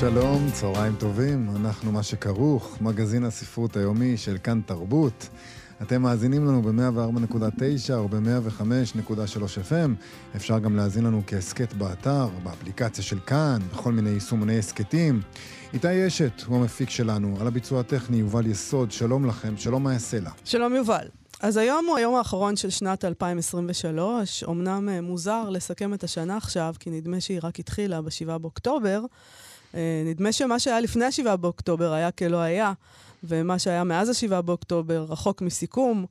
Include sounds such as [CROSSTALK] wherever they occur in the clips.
שלום, צהריים טובים, אנחנו מה שכרוך, מגזין הספרות היומי של כאן תרבות. אתם מאזינים לנו ב-104.9 או ב-105.3 FM. אפשר גם להאזין לנו כהסכת באתר, באפליקציה של כאן, בכל מיני יישומוני הסכתים. איתי אשת הוא המפיק שלנו, על הביצוע הטכני יובל יסוד, שלום לכם, שלום מה יעשה לה. שלום יובל. אז היום הוא היום האחרון של שנת 2023. אמנם אה, מוזר לסכם את השנה עכשיו, כי נדמה שהיא רק התחילה ב-7 באוקטובר. אה, נדמה שמה שהיה לפני ה-7 באוקטובר היה כלא היה, ומה שהיה מאז ה-7 באוקטובר רחוק מסיכום.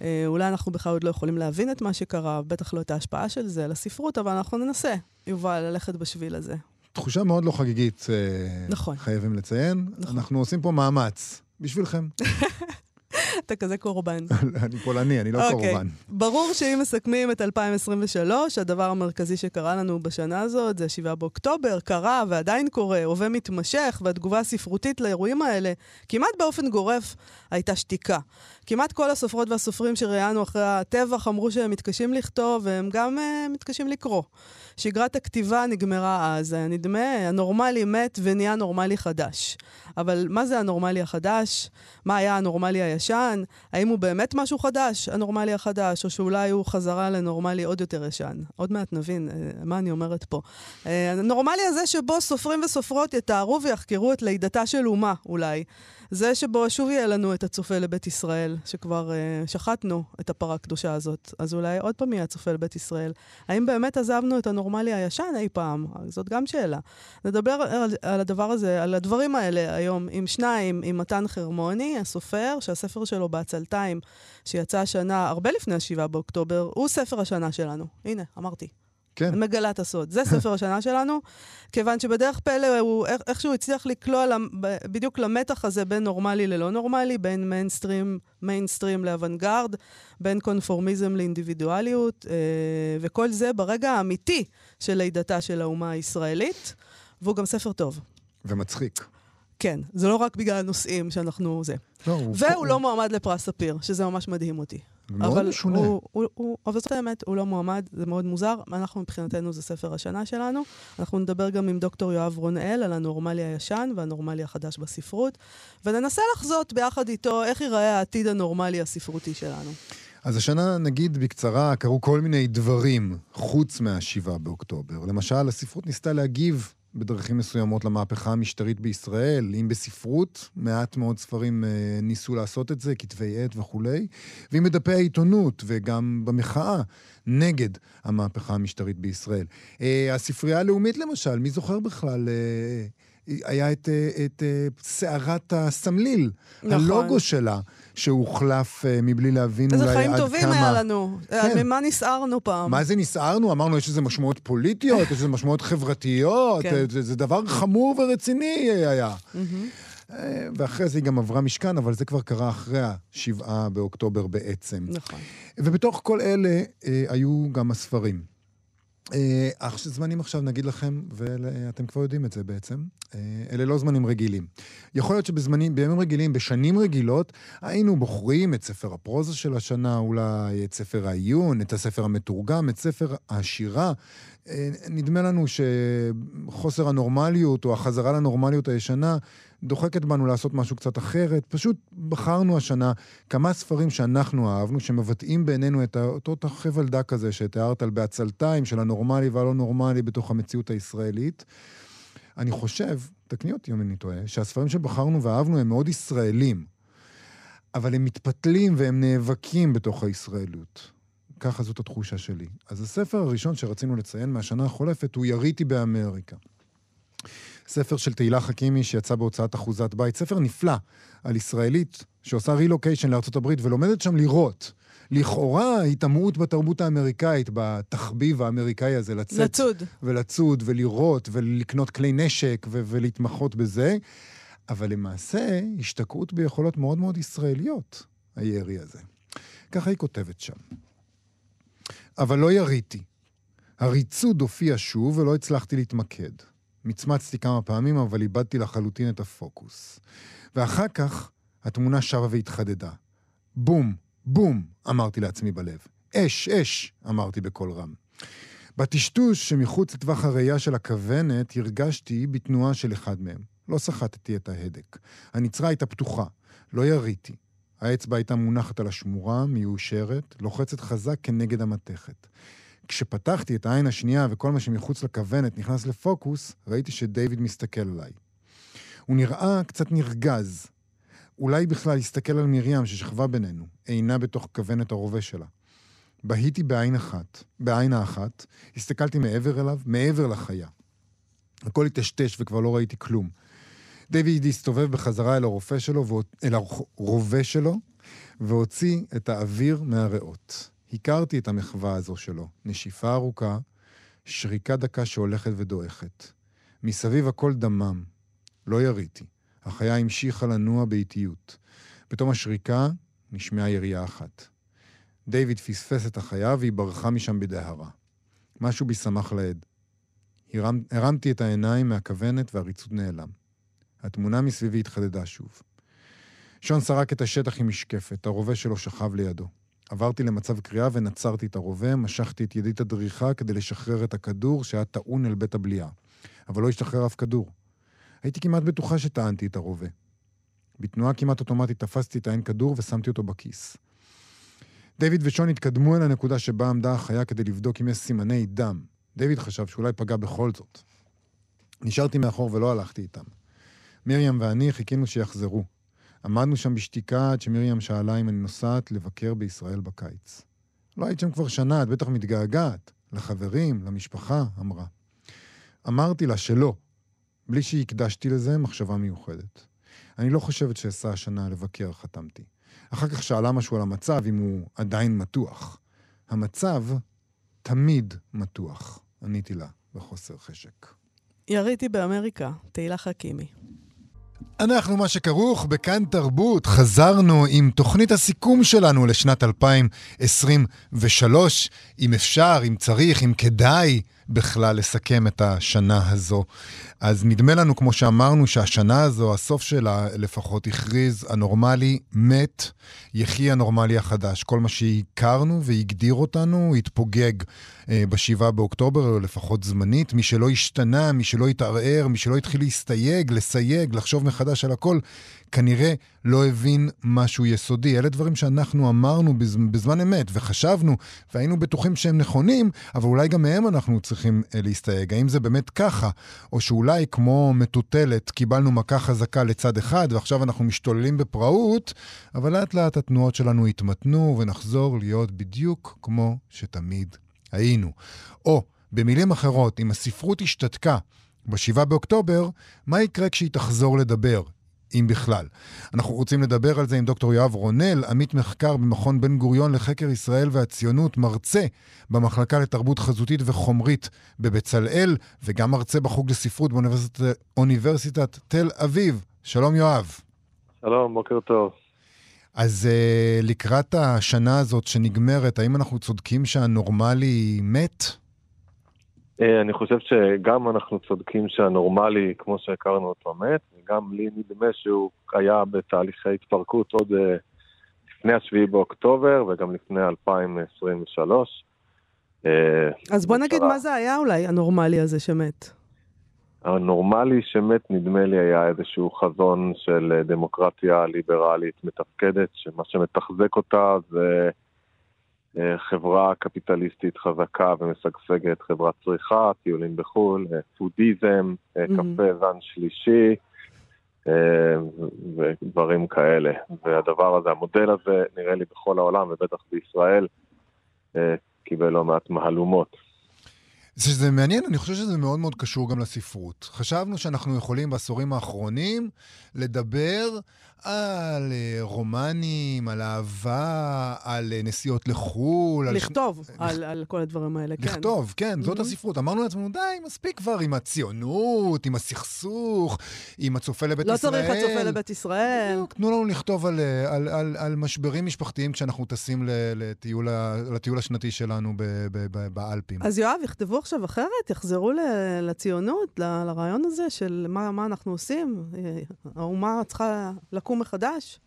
אה, אולי אנחנו בכלל עוד לא יכולים להבין את מה שקרה, בטח לא את ההשפעה של זה על הספרות, אבל אנחנו ננסה, יובל, ללכת בשביל הזה. תחושה מאוד לא חגיגית, נכון. חייבים לציין. נכון. אנחנו עושים פה מאמץ, בשבילכם. [LAUGHS] אתה כזה קורבן. [LAUGHS] אני פולני, אני לא אוקיי. קורבן. ברור שאם מסכמים את 2023, הדבר המרכזי שקרה לנו בשנה הזאת זה 7 באוקטובר, קרה ועדיין קורה, הווה מתמשך, והתגובה הספרותית לאירועים האלה, כמעט באופן גורף, הייתה שתיקה. כמעט כל הסופרות והסופרים שראיינו אחרי הטבח אמרו שהם מתקשים לכתוב, והם גם uh, מתקשים לקרוא. שגרת הכתיבה נגמרה אז, היה נדמה, הנורמלי מת ונהיה נורמלי חדש. אבל מה זה הנורמלי החדש? מה היה הנורמלי הישן? האם הוא באמת משהו חדש, הנורמלי החדש, או שאולי הוא חזרה לנורמלי עוד יותר ישן? עוד מעט נבין uh, מה אני אומרת פה. Uh, הנורמלי הזה שבו סופרים וסופרות יתארו ויחקרו את לידתה של אומה, אולי. זה שבו שוב יהיה לנו את הצופה לבית ישראל, שכבר uh, שחטנו את הפרה הקדושה הזאת, אז אולי עוד פעם יהיה הצופה לבית ישראל. האם באמת עזבנו את הנורמלי הישן אי פעם? זאת גם שאלה. נדבר על, על הדבר הזה, על הדברים האלה היום עם שניים, עם מתן חרמוני, הסופר, שהספר שלו בעצלתיים, שיצא השנה, הרבה לפני ה-7 באוקטובר, הוא ספר השנה שלנו. הנה, אמרתי. כן. מגלת הסוד. זה ספר השנה שלנו, כיוון שבדרך פלא הוא איכשהו הצליח לקלוע למ, בדיוק למתח הזה בין נורמלי ללא נורמלי, בין מיינסטרים, מיינסטרים לאוונגרד, בין קונפורמיזם לאינדיבידואליות, אה, וכל זה ברגע האמיתי של לידתה של האומה הישראלית, והוא גם ספר טוב. ומצחיק. כן, זה לא רק בגלל הנושאים שאנחנו זה. לא, הוא... והוא לא מועמד לפרס ספיר, שזה ממש מדהים אותי. מאוד אבל משונה. הוא, הוא, הוא, אבל זאת האמת, הוא לא מועמד, זה מאוד מוזר. אנחנו מבחינתנו זה ספר השנה שלנו. אנחנו נדבר גם עם דוקטור יואב רונאל על הנורמלי הישן והנורמלי החדש בספרות, וננסה לחזות ביחד איתו איך ייראה העתיד הנורמלי הספרותי שלנו. אז השנה, נגיד בקצרה, קרו כל מיני דברים חוץ מהשבעה באוקטובר. למשל, הספרות ניסתה להגיב בדרכים מסוימות למהפכה המשטרית בישראל. אם בספרות, מעט מאוד ספרים אה, ניסו לעשות את זה, כתבי עת וכולי, ואם בדפי העיתונות וגם במחאה נגד המהפכה המשטרית בישראל. אה, הספרייה הלאומית למשל, מי זוכר בכלל? היה את, אה, את אה, סערת הסמליל, נכון. הלוגו שלה, שהוחלף אה, מבלי להבין איזה אולי חיים עד טובים כמה... היה לנו. כן. ממה נסערנו פעם? מה זה נסערנו? אמרנו, יש לזה משמעויות פוליטיות, יש לזה משמעויות חברתיות, כן. זה, זה דבר חמור ורציני היה. ואחרי זה היא גם עברה משכן, אבל זה כבר קרה אחרי השבעה באוקטובר בעצם. נכון. ובתוך כל אלה אה, היו גם הספרים. אה, אך זמנים עכשיו נגיד לכם, ואתם כבר יודעים את זה בעצם, אה, אלה לא זמנים רגילים. יכול להיות שבזמנים, בימים רגילים, בשנים רגילות, היינו בוחרים את ספר הפרוזה של השנה, אולי את ספר העיון, את הספר המתורגם, את ספר השירה. אה, נדמה לנו שחוסר הנורמליות או החזרה לנורמליות הישנה דוחקת בנו לעשות משהו קצת אחרת. פשוט בחרנו השנה כמה ספרים שאנחנו אהבנו, שמבטאים בעינינו את אותו חבל דק הזה שתיארת על בעצלתיים של הנורמלי והלא נורמלי בתוך המציאות הישראלית. אני חושב, תקני אותי אם אני טועה, שהספרים שבחרנו ואהבנו הם מאוד ישראלים, אבל הם מתפתלים והם נאבקים בתוך הישראליות. ככה זאת התחושה שלי. אז הספר הראשון שרצינו לציין מהשנה החולפת הוא יריתי באמריקה. ספר של תהילה חכימי שיצא בהוצאת אחוזת בית, ספר נפלא על ישראלית שעושה רילוקיישן לארצות הברית ולומדת שם לירות. לכאורה היטמעות בתרבות האמריקאית, בתחביב האמריקאי הזה, לצאת... לצוד. ולצוד, ולירות, ולקנות כלי נשק, ו- ולהתמחות בזה. אבל למעשה, השתקעות ביכולות מאוד מאוד ישראליות, הירי הזה. ככה היא כותבת שם. אבל לא יריתי. הריצוד הופיע שוב ולא הצלחתי להתמקד. מצמצתי כמה פעמים, אבל איבדתי לחלוטין את הפוקוס. ואחר כך התמונה שבה והתחדדה. בום, בום, אמרתי לעצמי בלב. אש, אש, אמרתי בקול רם. בטשטוש שמחוץ לטווח הראייה של הכוונת, הרגשתי בתנועה של אחד מהם. לא סחטתי את ההדק. הנצרה הייתה פתוחה, לא יריתי. האצבע הייתה מונחת על השמורה, מיושרת, לוחצת חזק כנגד המתכת. כשפתחתי את העין השנייה וכל מה שמחוץ לכוונת נכנס לפוקוס, ראיתי שדייוויד מסתכל עליי. הוא נראה קצת נרגז. אולי בכלל הסתכל על מרים ששכבה בינינו, עינה בתוך כוונת הרובה שלה. בהיתי בעין אחת, בעין האחת, הסתכלתי מעבר אליו, מעבר לחיה. הכל התשתש וכבר לא ראיתי כלום. דיוויד הסתובב בחזרה אל הרופא שלו, אל הרובה שלו, והוציא את האוויר מהריאות. הכרתי את המחווה הזו שלו, נשיפה ארוכה, שריקה דקה שהולכת ודועכת. מסביב הכל דמם. לא יריתי. החיה המשיכה לנוע באיטיות. בתום השריקה נשמעה ירייה אחת. דיוויד פספס את החיה והיא ברחה משם בדהרה. משהו בי שמח לעד. הרמ, הרמתי את העיניים מהכוונת והריצות נעלם. התמונה מסביבי התחדדה שוב. שון סרק את השטח עם משקפת, הרובה שלו שכב לידו. עברתי למצב קריאה ונצרתי את הרובה, משכתי את ידית הדריכה כדי לשחרר את הכדור שהיה טעון אל בית הבליעה. אבל לא השתחרר אף כדור. הייתי כמעט בטוחה שטענתי את הרובה. בתנועה כמעט אוטומטית תפסתי את העין כדור ושמתי אותו בכיס. דיוויד ושון התקדמו אל הנקודה שבה עמדה החיה כדי לבדוק אם יש סימני דם. דיוויד חשב שאולי פגע בכל זאת. נשארתי מאחור ולא הלכתי איתם. מרים ואני חיכינו שיחזרו. עמדנו שם בשתיקה עד שמרים שאלה אם אני נוסעת לבקר בישראל בקיץ. לא היית שם כבר שנה, את בטח מתגעגעת. לחברים, למשפחה, אמרה. אמרתי לה שלא, בלי שהקדשתי לזה מחשבה מיוחדת. אני לא חושבת שאסע השנה לבקר, חתמתי. אחר כך שאלה משהו על המצב, אם הוא עדיין מתוח. המצב תמיד מתוח, עניתי לה בחוסר חשק. יריתי באמריקה, תהילה חכימי. אנחנו מה שכרוך בכאן תרבות, חזרנו עם תוכנית הסיכום שלנו לשנת 2023, אם אפשר, אם צריך, אם כדאי בכלל לסכם את השנה הזו. אז נדמה לנו, כמו שאמרנו, שהשנה הזו, הסוף שלה לפחות הכריז, הנורמלי מת, יחי הנורמלי החדש. כל מה שהכרנו והגדיר אותנו התפוגג אה, ב-7 באוקטובר, או לפחות זמנית. מי שלא השתנה, מי שלא התערער, מי שלא התחיל להסתייג, לסייג, לחשוב מחדש על הכל, כנראה לא הבין משהו יסודי. אלה דברים שאנחנו אמרנו בזמן, בזמן אמת, וחשבנו, והיינו בטוחים שהם נכונים, אבל אולי גם מהם אנחנו צריכים אה, להסתייג. האם זה באמת ככה? או שאולי כמו מטוטלת קיבלנו מכה חזקה לצד אחד, ועכשיו אנחנו משתוללים בפראות, אבל לאט לאט התנועות שלנו יתמתנו ונחזור להיות בדיוק כמו שתמיד היינו. או, במילים אחרות, אם הספרות השתתקה ב-7 באוקטובר, מה יקרה כשהיא תחזור לדבר? אם בכלל. אנחנו רוצים לדבר על זה עם דוקטור יואב רונל, עמית מחקר במכון בן גוריון לחקר ישראל והציונות, מרצה במחלקה לתרבות חזותית וחומרית בבצלאל, וגם מרצה בחוג לספרות באוניברסיטת תל אביב. שלום יואב. שלום, בוקר טוב. אז uh, לקראת השנה הזאת שנגמרת, האם אנחנו צודקים שהנורמלי מת? אה, אני חושב שגם אנחנו צודקים שהנורמלי, כמו שהכרנו אותו, מת, וגם לי נדמה שהוא היה בתהליכי התפרקות עוד אה, לפני השביעי באוקטובר וגם לפני 2023. אז בוא נגיד מה זה היה אולי, הנורמלי הזה שמת. הנורמלי שמת, נדמה לי, היה איזשהו חזון של דמוקרטיה ליברלית מתפקדת, שמה שמתחזק אותה זה אה, חברה קפיטליסטית חזקה ומשגשגת, חברת צריכה, טיולים בחו"ל, אה, פודיזם, mm-hmm. קפה זן שלישי ודברים כאלה. והדבר הזה, המודל הזה, נראה לי בכל העולם ובטח בישראל, קיבל לא מעט מהלומות. שזה מעניין, אני חושב שזה מאוד מאוד קשור גם לספרות. חשבנו שאנחנו יכולים בעשורים האחרונים לדבר על אה, רומנים, על אהבה, על אה, נסיעות לחו"ל. לכתוב על... על, על כל הדברים האלה, כן. לכתוב, כן, זאת Mhm. הספרות. אמרנו לעצמנו, די, מספיק כבר עם הציונות, עם הסכסוך, עם הצופה לבית לא ישראל. צריך הצופה לבית ישראל. תנו לנו לכתוב על, אה, על, על, על משברים משפחתיים כשאנחנו טסים לטיול, לטיול השנתי שלנו ב, ב, ב, באלפים. אז יואב, יכתבו עכשיו אחרת? יחזרו לציונות, ל- לרעיון הזה של מה, מה אנחנו עושים? אה, האומה צריכה לקום מחדש?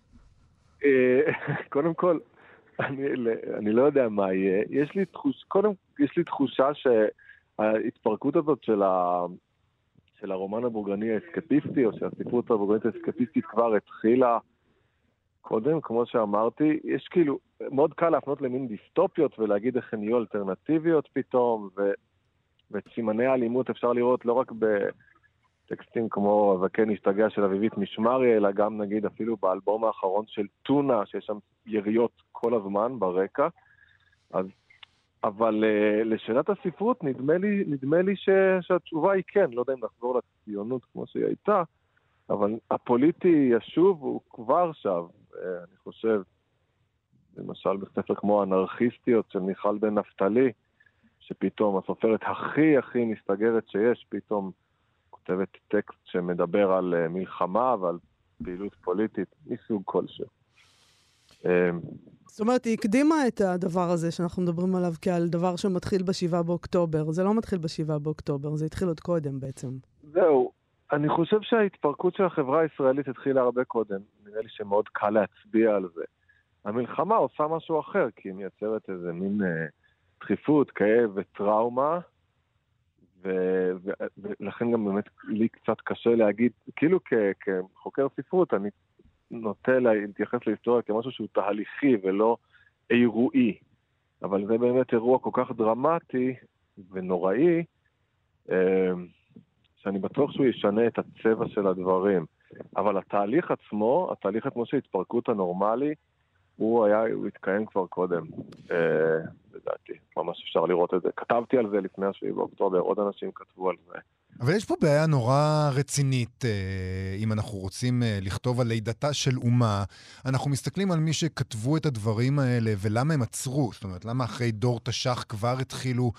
אה, [LAUGHS] קודם כל, אני, אני לא יודע מה יהיה. יש לי תחוש, קודם, יש לי תחושה שההתפרקות הזאת של, ה, של הרומן הבורגני האסקפיסטי, או שהספרות הבורגנית האסקפיסטית כבר התחילה קודם, כמו שאמרתי, יש כאילו, מאוד קל להפנות למין דיסטופיות ולהגיד איך הן יהיו אלטרנטיביות פתאום, ו, ואת סימני האלימות אפשר לראות לא רק ב... טקסטים כמו "הזקן השתגע" של אביבית משמרי, אלא גם נגיד אפילו באלבום האחרון של טונה, שיש שם יריות כל הזמן ברקע. אז, אבל uh, לשאלת הספרות, נדמה לי, נדמה לי ש, שהתשובה היא כן, לא יודע אם נחזור לציונות כמו שהיא הייתה, אבל הפוליטי ישוב, הוא כבר שב. Uh, אני חושב, למשל בספר כמו אנרכיסטיות של מיכל בן נפתלי, שפתאום הסופרת הכי הכי מסתגרת שיש, פתאום כותבת טקסט שמדבר על uh, מלחמה ועל פעילות פוליטית מסוג כלשהו. Um, זאת אומרת, היא הקדימה את הדבר הזה שאנחנו מדברים עליו כעל דבר שמתחיל ב-7 באוקטובר. זה לא מתחיל ב-7 באוקטובר, זה התחיל עוד קודם בעצם. זהו, אני חושב שההתפרקות של החברה הישראלית התחילה הרבה קודם. נראה לי שמאוד קל להצביע על זה. המלחמה עושה משהו אחר, כי היא מייצרת איזה מין אה, דחיפות, כאב וטראומה, ו- ו- ולכן גם באמת לי קצת קשה להגיד, כאילו כ- כחוקר ספרות, אני נוטה להתייחס להיסטוריה כמשהו שהוא תהליכי ולא אירועי. אבל זה באמת אירוע כל כך דרמטי ונוראי, אה, שאני בטוח שהוא ישנה את הצבע של הדברים. אבל התהליך עצמו, התהליך עצמו של התפרקות הנורמלי, הוא היה, הוא התקיים כבר קודם, אה, לדעתי. ממש אפשר לראות את זה. כתבתי על זה לפני השביעי באוקטובר, עוד אנשים כתבו על זה. אבל יש פה בעיה נורא רצינית, אה, אם אנחנו רוצים אה, לכתוב על לידתה של אומה. אנחנו מסתכלים על מי שכתבו את הדברים האלה ולמה הם עצרו. זאת אומרת, למה אחרי דור תש"ח כבר התחילו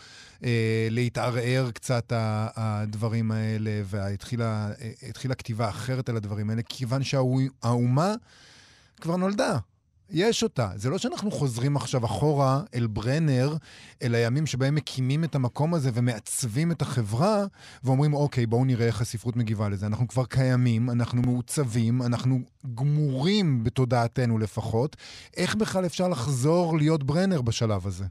אה, להתערער קצת הדברים האלה, והתחילה אה, כתיבה אחרת על הדברים האלה, כיוון שהאומה כבר נולדה. יש אותה. זה לא שאנחנו חוזרים עכשיו אחורה אל ברנר, אל הימים שבהם מקימים את המקום הזה ומעצבים את החברה, ואומרים, אוקיי, בואו נראה איך הספרות מגיבה לזה. אנחנו כבר קיימים, אנחנו מעוצבים, אנחנו גמורים בתודעתנו לפחות. איך בכלל אפשר לחזור להיות ברנר בשלב הזה?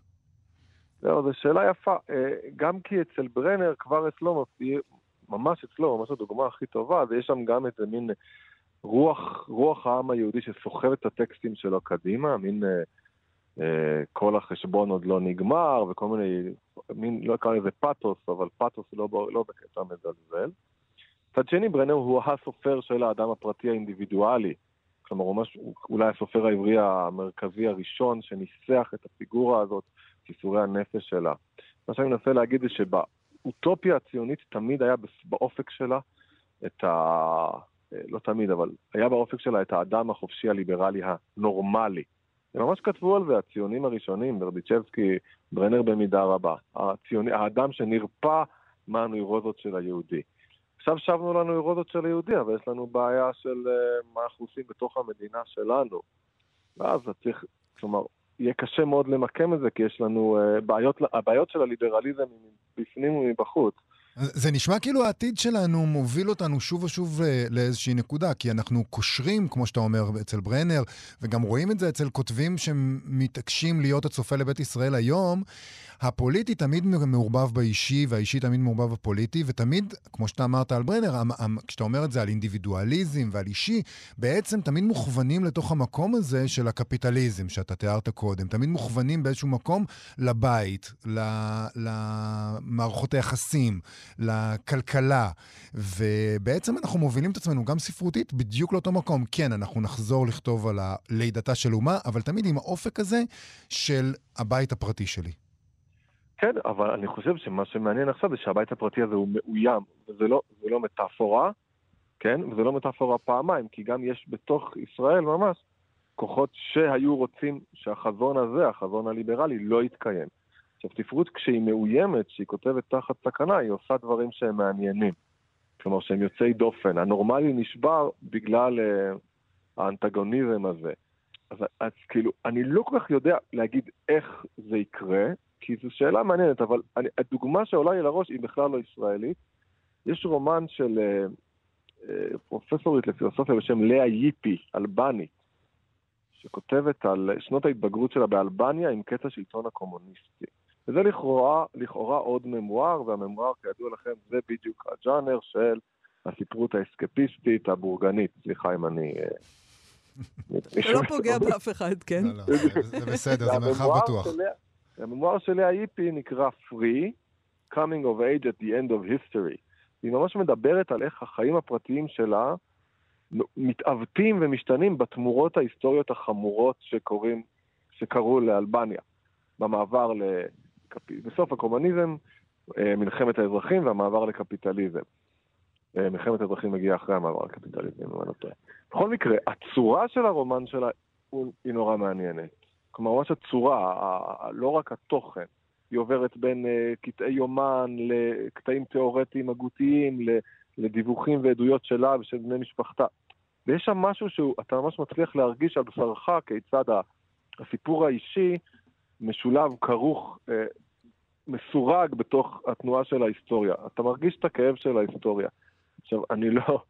זהו, זו שאלה יפה. אה, גם כי אצל ברנר, כבר אצלו ממש אצלו, ממש הדוגמה הכי טובה, ויש שם גם איזה מין רוח, רוח העם היהודי שסוחב את הטקסטים שלו קדימה, מין אה, אה, כל החשבון עוד לא נגמר, וכל מיני, מין, לא אקרא לזה פאתוס, אבל פאתוס לא, לא בקטע מזלזל. מצד שני, ברנר הוא הסופר של האדם הפרטי האינדיבידואלי. כלומר, הוא ממש, הוא אולי הסופר העברי המרכזי הראשון שניסח את הפיגורה הזאת, סיפורי הנפש שלה. מה שאני מנסה להגיד זה שבאוטופיה הציונית תמיד היה באופק שלה את ה... אה, לא תמיד, אבל היה באופק שלה את האדם החופשי הליברלי הנורמלי. הם ממש כתבו על זה, הציונים הראשונים, ברדיצ'בסקי, ברנר במידה רבה. הציוני, האדם שנרפא מהנוירוזות של היהודי. עכשיו שבנו לנוירוזות של היהודי, אבל יש לנו בעיה של uh, מה אנחנו עושים בתוך המדינה שלנו. ואז צריך, כלומר, יהיה קשה מאוד למקם את זה, כי יש לנו uh, בעיות, הבעיות של הליברליזם מבפנים ומבחוץ. זה נשמע כאילו העתיד שלנו מוביל אותנו שוב ושוב אה, לאיזושהי נקודה, כי אנחנו קושרים, כמו שאתה אומר, אצל ברנר, וגם רואים את זה אצל כותבים שמתעקשים להיות הצופה לבית ישראל היום. הפוליטי תמיד מעורבב באישי, והאישי תמיד מעורבב בפוליטי, ותמיד, כמו שאתה אמרת על ברנר, כשאתה אומר את זה על אינדיבידואליזם ועל אישי, בעצם תמיד מוכוונים לתוך המקום הזה של הקפיטליזם שאתה תיארת קודם. תמיד מוכוונים באיזשהו מקום לבית, למערכות היחסים, לכלכלה, ובעצם אנחנו מובילים את עצמנו גם ספרותית בדיוק לאותו מקום. כן, אנחנו נחזור לכתוב על לידתה של אומה, אבל תמיד עם האופק הזה של הבית הפרטי שלי. כן, אבל אני חושב שמה שמעניין עכשיו זה שהבית הפרטי הזה הוא מאוים, וזה לא, זה לא מטאפורה, כן? וזה לא מטאפורה פעמיים, כי גם יש בתוך ישראל ממש כוחות שהיו רוצים שהחזון הזה, החזון הליברלי, לא יתקיים. עכשיו, ספרות כשהיא מאוימת, כשהיא כותבת תחת סכנה, היא עושה דברים שהם מעניינים. כלומר, שהם יוצאי דופן. הנורמלי נשבר בגלל uh, האנטגוניזם הזה. אז, אז כאילו, אני לא כל כך יודע להגיד איך זה יקרה, כי זו שאלה מעניינת, אבל אני, הדוגמה שעולה לי לראש היא בכלל לא ישראלית. יש רומן של uh, פרופסורית לפילוסופיה בשם לאה ייפי, אלבנית, שכותבת על שנות ההתבגרות שלה באלבניה עם קטע שלטון הקומוניסטי. וזה לכאורה, לכאורה עוד ממואר, והממואר, כידוע לכם, זה בדיוק הג'אנר של הספרות האסקפיסטית הבורגנית. סליחה אם אני... אה, [LAUGHS] זה לא פוגע באף אחד, כן? לא, לא, זה בסדר, זה מרחב בטוח. הממואר של לאה איפי נקרא Free, Coming of Age at the End of History. היא ממש מדברת על איך החיים הפרטיים שלה מתעוותים ומשתנים בתמורות ההיסטוריות החמורות שקורים, שקרו לאלבניה, במעבר. בסוף הקומוניזם, אה, מלחמת האזרחים והמעבר לקפיטליזם. אה, מלחמת האזרחים מגיעה אחרי המעבר לקפיטליזם, אם אני לא טועה. בכל מקרה, הצורה של הרומן שלה היא נורא מעניינת. כלומר, ממש הצורה, לא רק התוכן. היא עוברת בין uh, קטעי יומן לקטעים תיאורטיים הגותיים, לדיווחים ועדויות שלה ושל בני משפחתה. ויש שם משהו שאתה ממש מצליח להרגיש על בשרך כיצד הסיפור האישי משולב, כרוך, אה, מסורג בתוך התנועה של ההיסטוריה. אתה מרגיש את הכאב של ההיסטוריה. עכשיו, אני לא...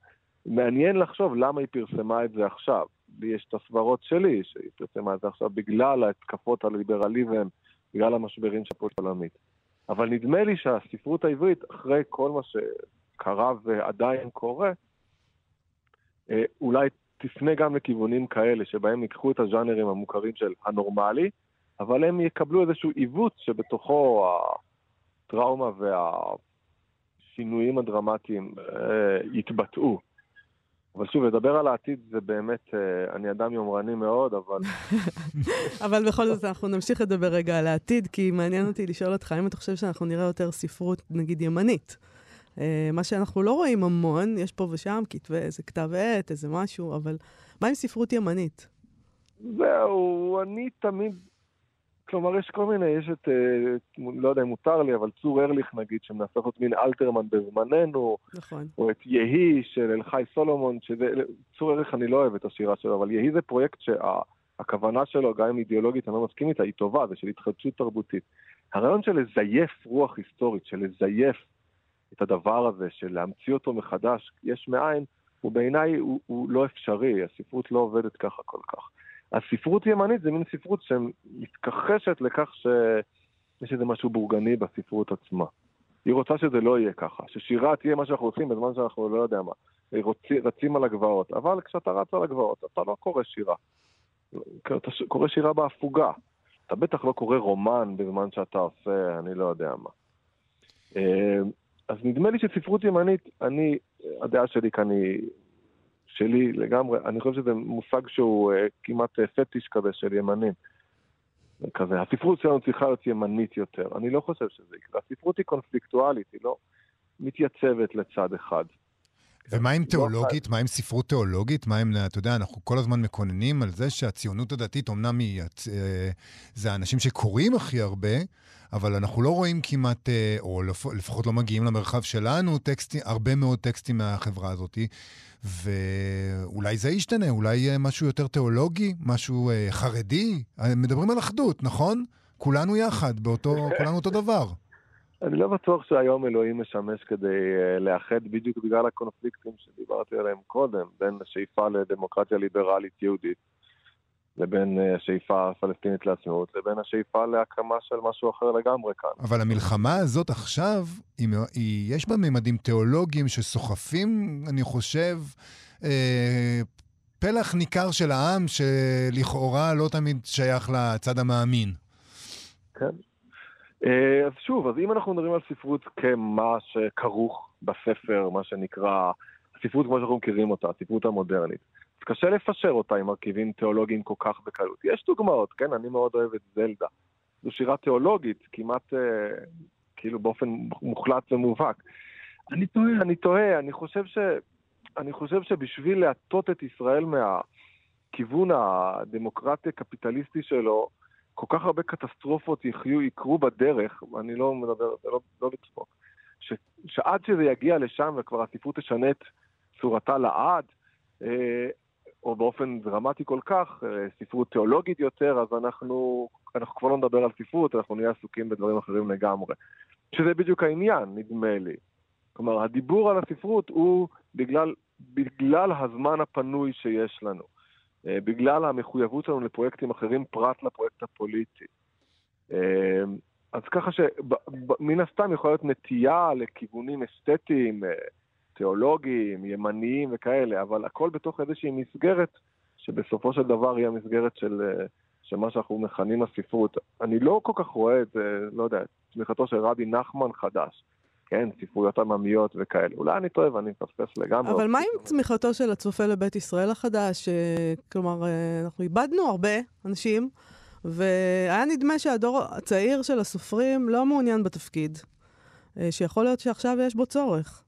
מעניין לחשוב למה היא פרסמה את זה עכשיו. לי יש את הסברות שלי, שהיא פרסמה את זה עכשיו בגלל ההתקפות על ליברליזם, בגלל המשברים של הפועל העולמית. אבל נדמה לי שהספרות העברית, אחרי כל מה שקרה ועדיין קורה, אה, אולי תפנה גם לכיוונים כאלה, שבהם ייקחו את הז'אנרים המוכרים של הנורמלי, אבל הם יקבלו איזשהו עיוות שבתוכו הטראומה והשינויים הדרמטיים אה, יתבטאו. אבל שוב, לדבר על העתיד זה באמת, אה, אני אדם יומרני מאוד, אבל... [LAUGHS] אבל בכל זאת, אנחנו נמשיך לדבר רגע על העתיד, כי מעניין אותי לשאול אותך, האם אתה חושב שאנחנו נראה יותר ספרות, נגיד, ימנית? אה, מה שאנחנו לא רואים המון, יש פה ושם כתבי, איזה כתב עת, איזה משהו, אבל מה עם ספרות ימנית? זהו, אני תמיד... כלומר, יש כל מיני, יש את, אה, לא יודע אם מותר לי, אבל צור ארליך נגיד, שמנסה לעשות מין אלתרמן בזמננו. נכון. או את יהי של אלחי סולומון, שזה, צור ארליך אני לא אוהב את השירה שלו, אבל יהי זה פרויקט שהכוונה שה, שלו, גם אם אידיאולוגית אני לא מסכים איתה, היא טובה, זה של התחדשות תרבותית. הרעיון של לזייף רוח היסטורית, של לזייף את הדבר הזה של להמציא אותו מחדש יש מאין, הוא בעיניי הוא, הוא לא אפשרי, הספרות לא עובדת ככה כל כך. הספרות ימנית זה מין ספרות שמתכחשת לכך שיש איזה משהו בורגני בספרות עצמה. היא רוצה שזה לא יהיה ככה, ששירה תהיה מה שאנחנו עושים בזמן שאנחנו לא יודע מה, רוצים, רצים על הגבעות, אבל כשאתה רץ על הגבעות אתה לא קורא שירה. אתה קורא שירה בהפוגה. אתה בטח לא קורא רומן בזמן שאתה עושה, אני לא יודע מה. אה, אז נדמה לי שספרות ימנית, אני, הדעה שלי כאן היא שלי לגמרי, אני חושב שזה מושג שהוא uh, כמעט פטיש כזה של ימנים. כזה, הספרות שלנו צריכה להיות ימנית יותר. אני לא חושב שזה יקרה. הספרות היא קונפליקטואלית, היא לא מתייצבת לצד אחד. ומה עם לא תיאולוגית? מה עם ספרות תיאולוגית? מה עם, אתה יודע, אנחנו כל הזמן מקוננים על זה שהציונות הדתית, אמנם היא, אה, זה האנשים שקוראים הכי הרבה, אבל אנחנו לא רואים כמעט, אה, או לפחות לא מגיעים למרחב שלנו, טקסטים, הרבה מאוד טקסטים מהחברה הזאת. ואולי זה ישתנה, אולי משהו יותר תיאולוגי, משהו אה, חרדי. מדברים על אחדות, נכון? כולנו יחד, באותו, [LAUGHS] כולנו אותו דבר. אני לא בטוח שהיום אלוהים משמש כדי uh, לאחד בדיוק בגלל הקונפליקטים שדיברתי עליהם קודם, בין השאיפה לדמוקרטיה ליברלית יהודית לבין uh, השאיפה הפלסטינית לעצמאות, לבין השאיפה להקמה של משהו אחר לגמרי כאן. אבל המלחמה הזאת עכשיו, היא, היא, יש בה ממדים תיאולוגיים שסוחפים, אני חושב, אה, פלח ניכר של העם שלכאורה לא תמיד שייך לצד המאמין. כן. אה, אז שוב, אז אם אנחנו מדברים על ספרות כמה שכרוך בספר, מה שנקרא, הספרות כמו שאנחנו מכירים אותה, הספרות המודרנית, אז קשה לפשר אותה עם מרכיבים תיאולוגיים כל כך בקלות. יש דוגמאות, כן? אני מאוד אוהב את זלדה. זו שירה תיאולוגית, כמעט כאילו באופן מוחלט ומובהק. אני טועה, אני טועה, אני חושב ש... אני חושב שבשביל להטות את ישראל מהכיוון הדמוקרטי-קפיטליסטי שלו, כל כך הרבה קטסטרופות יחיו, יקרו בדרך, אני לא מדבר, זה לא, לא לצחוק, ש, שעד שזה יגיע לשם וכבר הספרות תשנה את צורתה לעד, אה, או באופן דרמטי כל כך, אה, ספרות תיאולוגית יותר, אז אנחנו, אנחנו כבר לא נדבר על ספרות, אנחנו נהיה עסוקים בדברים אחרים לגמרי. שזה בדיוק העניין, נדמה לי. כלומר, הדיבור על הספרות הוא בגלל, בגלל הזמן הפנוי שיש לנו. אה, בגלל המחויבות שלנו לפרויקטים אחרים פרט לפרויקט הפוליטי. אה, אז ככה שמן הסתם יכולה להיות נטייה לכיוונים אסתטיים, אה, תיאולוגיים, ימניים וכאלה, אבל הכל בתוך איזושהי מסגרת שבסופו של דבר היא המסגרת של, של מה שאנחנו מכנים הספרות. אני לא כל כך רואה את לא יודע, תמיכתו של רבי נחמן חדש. כן, ספרויות עממיות וכאלה. אולי אני טועה ואני מפספס לגמרי. אבל מה עם צמיחתו של הצופה לבית ישראל החדש? כלומר, אה, אנחנו איבדנו הרבה אנשים, והיה נדמה שהדור הצעיר של הסופרים לא מעוניין בתפקיד, אה, שיכול להיות שעכשיו יש בו צורך.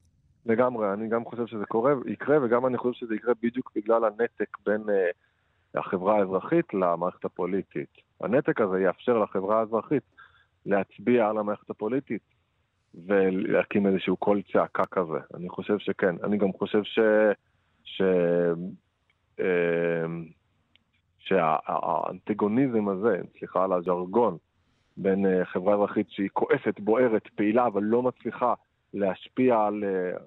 לגמרי, אני גם חושב שזה קורה, יקרה, וגם אני חושב שזה יקרה בדיוק בגלל הנתק בין uh, החברה האזרחית למערכת הפוליטית. הנתק הזה יאפשר לחברה האזרחית להצביע על המערכת הפוליטית ולהקים איזשהו קול צעקה כזה. אני חושב שכן. אני גם חושב ש... ש... אמ, שהאנטגוניזם הזה, סליחה על הז'רגון, בין אה, חברה אזרחית שהיא כועסת, בוערת, פעילה, אבל לא מצליחה להשפיע על אה,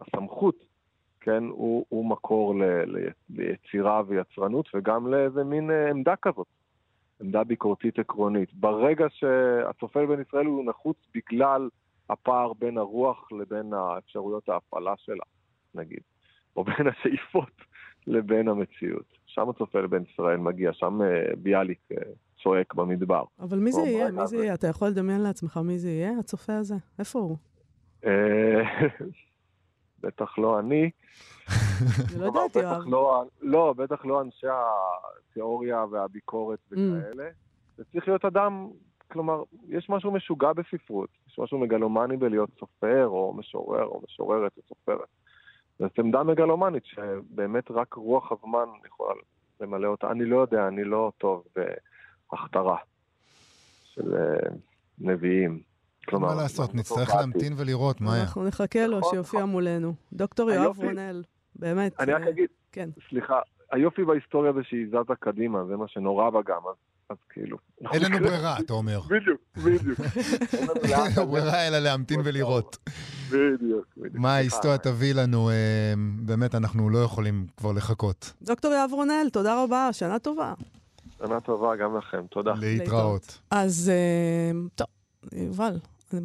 הסמכות, כן, הוא, הוא מקור ל, ליצירה ויצרנות וגם לאיזה מין אה, עמדה כזאת, עמדה ביקורתית עקרונית. ברגע שהצופה בין ישראל הוא נחוץ בגלל הפער בין הרוח לבין האפשרויות ההפעלה שלה, נגיד, או בין השאיפות לבין המציאות. שם הצופה לבין ישראל מגיע, שם uh, ביאליק uh, צועק במדבר. אבל מי זה יהיה? מי זה יהיה? אתה יכול לדמיין לעצמך מי זה יהיה, הצופה הזה? איפה הוא? אה, [LAUGHS] בטח לא אני. אני לא יודעת, יואב. לא, לא, בטח לא אנשי התיאוריה והביקורת mm. וכאלה. זה צריך להיות אדם כלומר, יש משהו משוגע בספרות, יש משהו מגלומני בלהיות סופר, או משורר, או משוררת, או סופרת. זאת עמדה מגלומנית שבאמת רק רוח הזמן יכולה למלא אותה. אני לא יודע, אני לא טוב בהכתרה של uh, נביאים. כלומר, מה לעשות, נצטרך להמתין ולראות, מה היה. אנחנו נחכה לו נכון, שיופיע נכון. מולנו. דוקטור יואב רונל, באמת. אני רק אה, אגיד, כן. סליחה, היופי בהיסטוריה זה שהיא זזה קדימה, זה מה שנורא בה גם, אז אז כאילו... אין לנו ברירה, אתה אומר. [LAUGHS] בדיוק, בדיוק. אין לנו ברירה אלא להמתין ולראות. בדיוק, בדיוק. מה ההיסטוריה תביא לנו, אה, באמת, אנחנו לא יכולים כבר לחכות. דוקטור יאב רונל, תודה רבה, שנה טובה. שנה טובה גם לכם, תודה. להתראות. אז אה, טוב, יובל,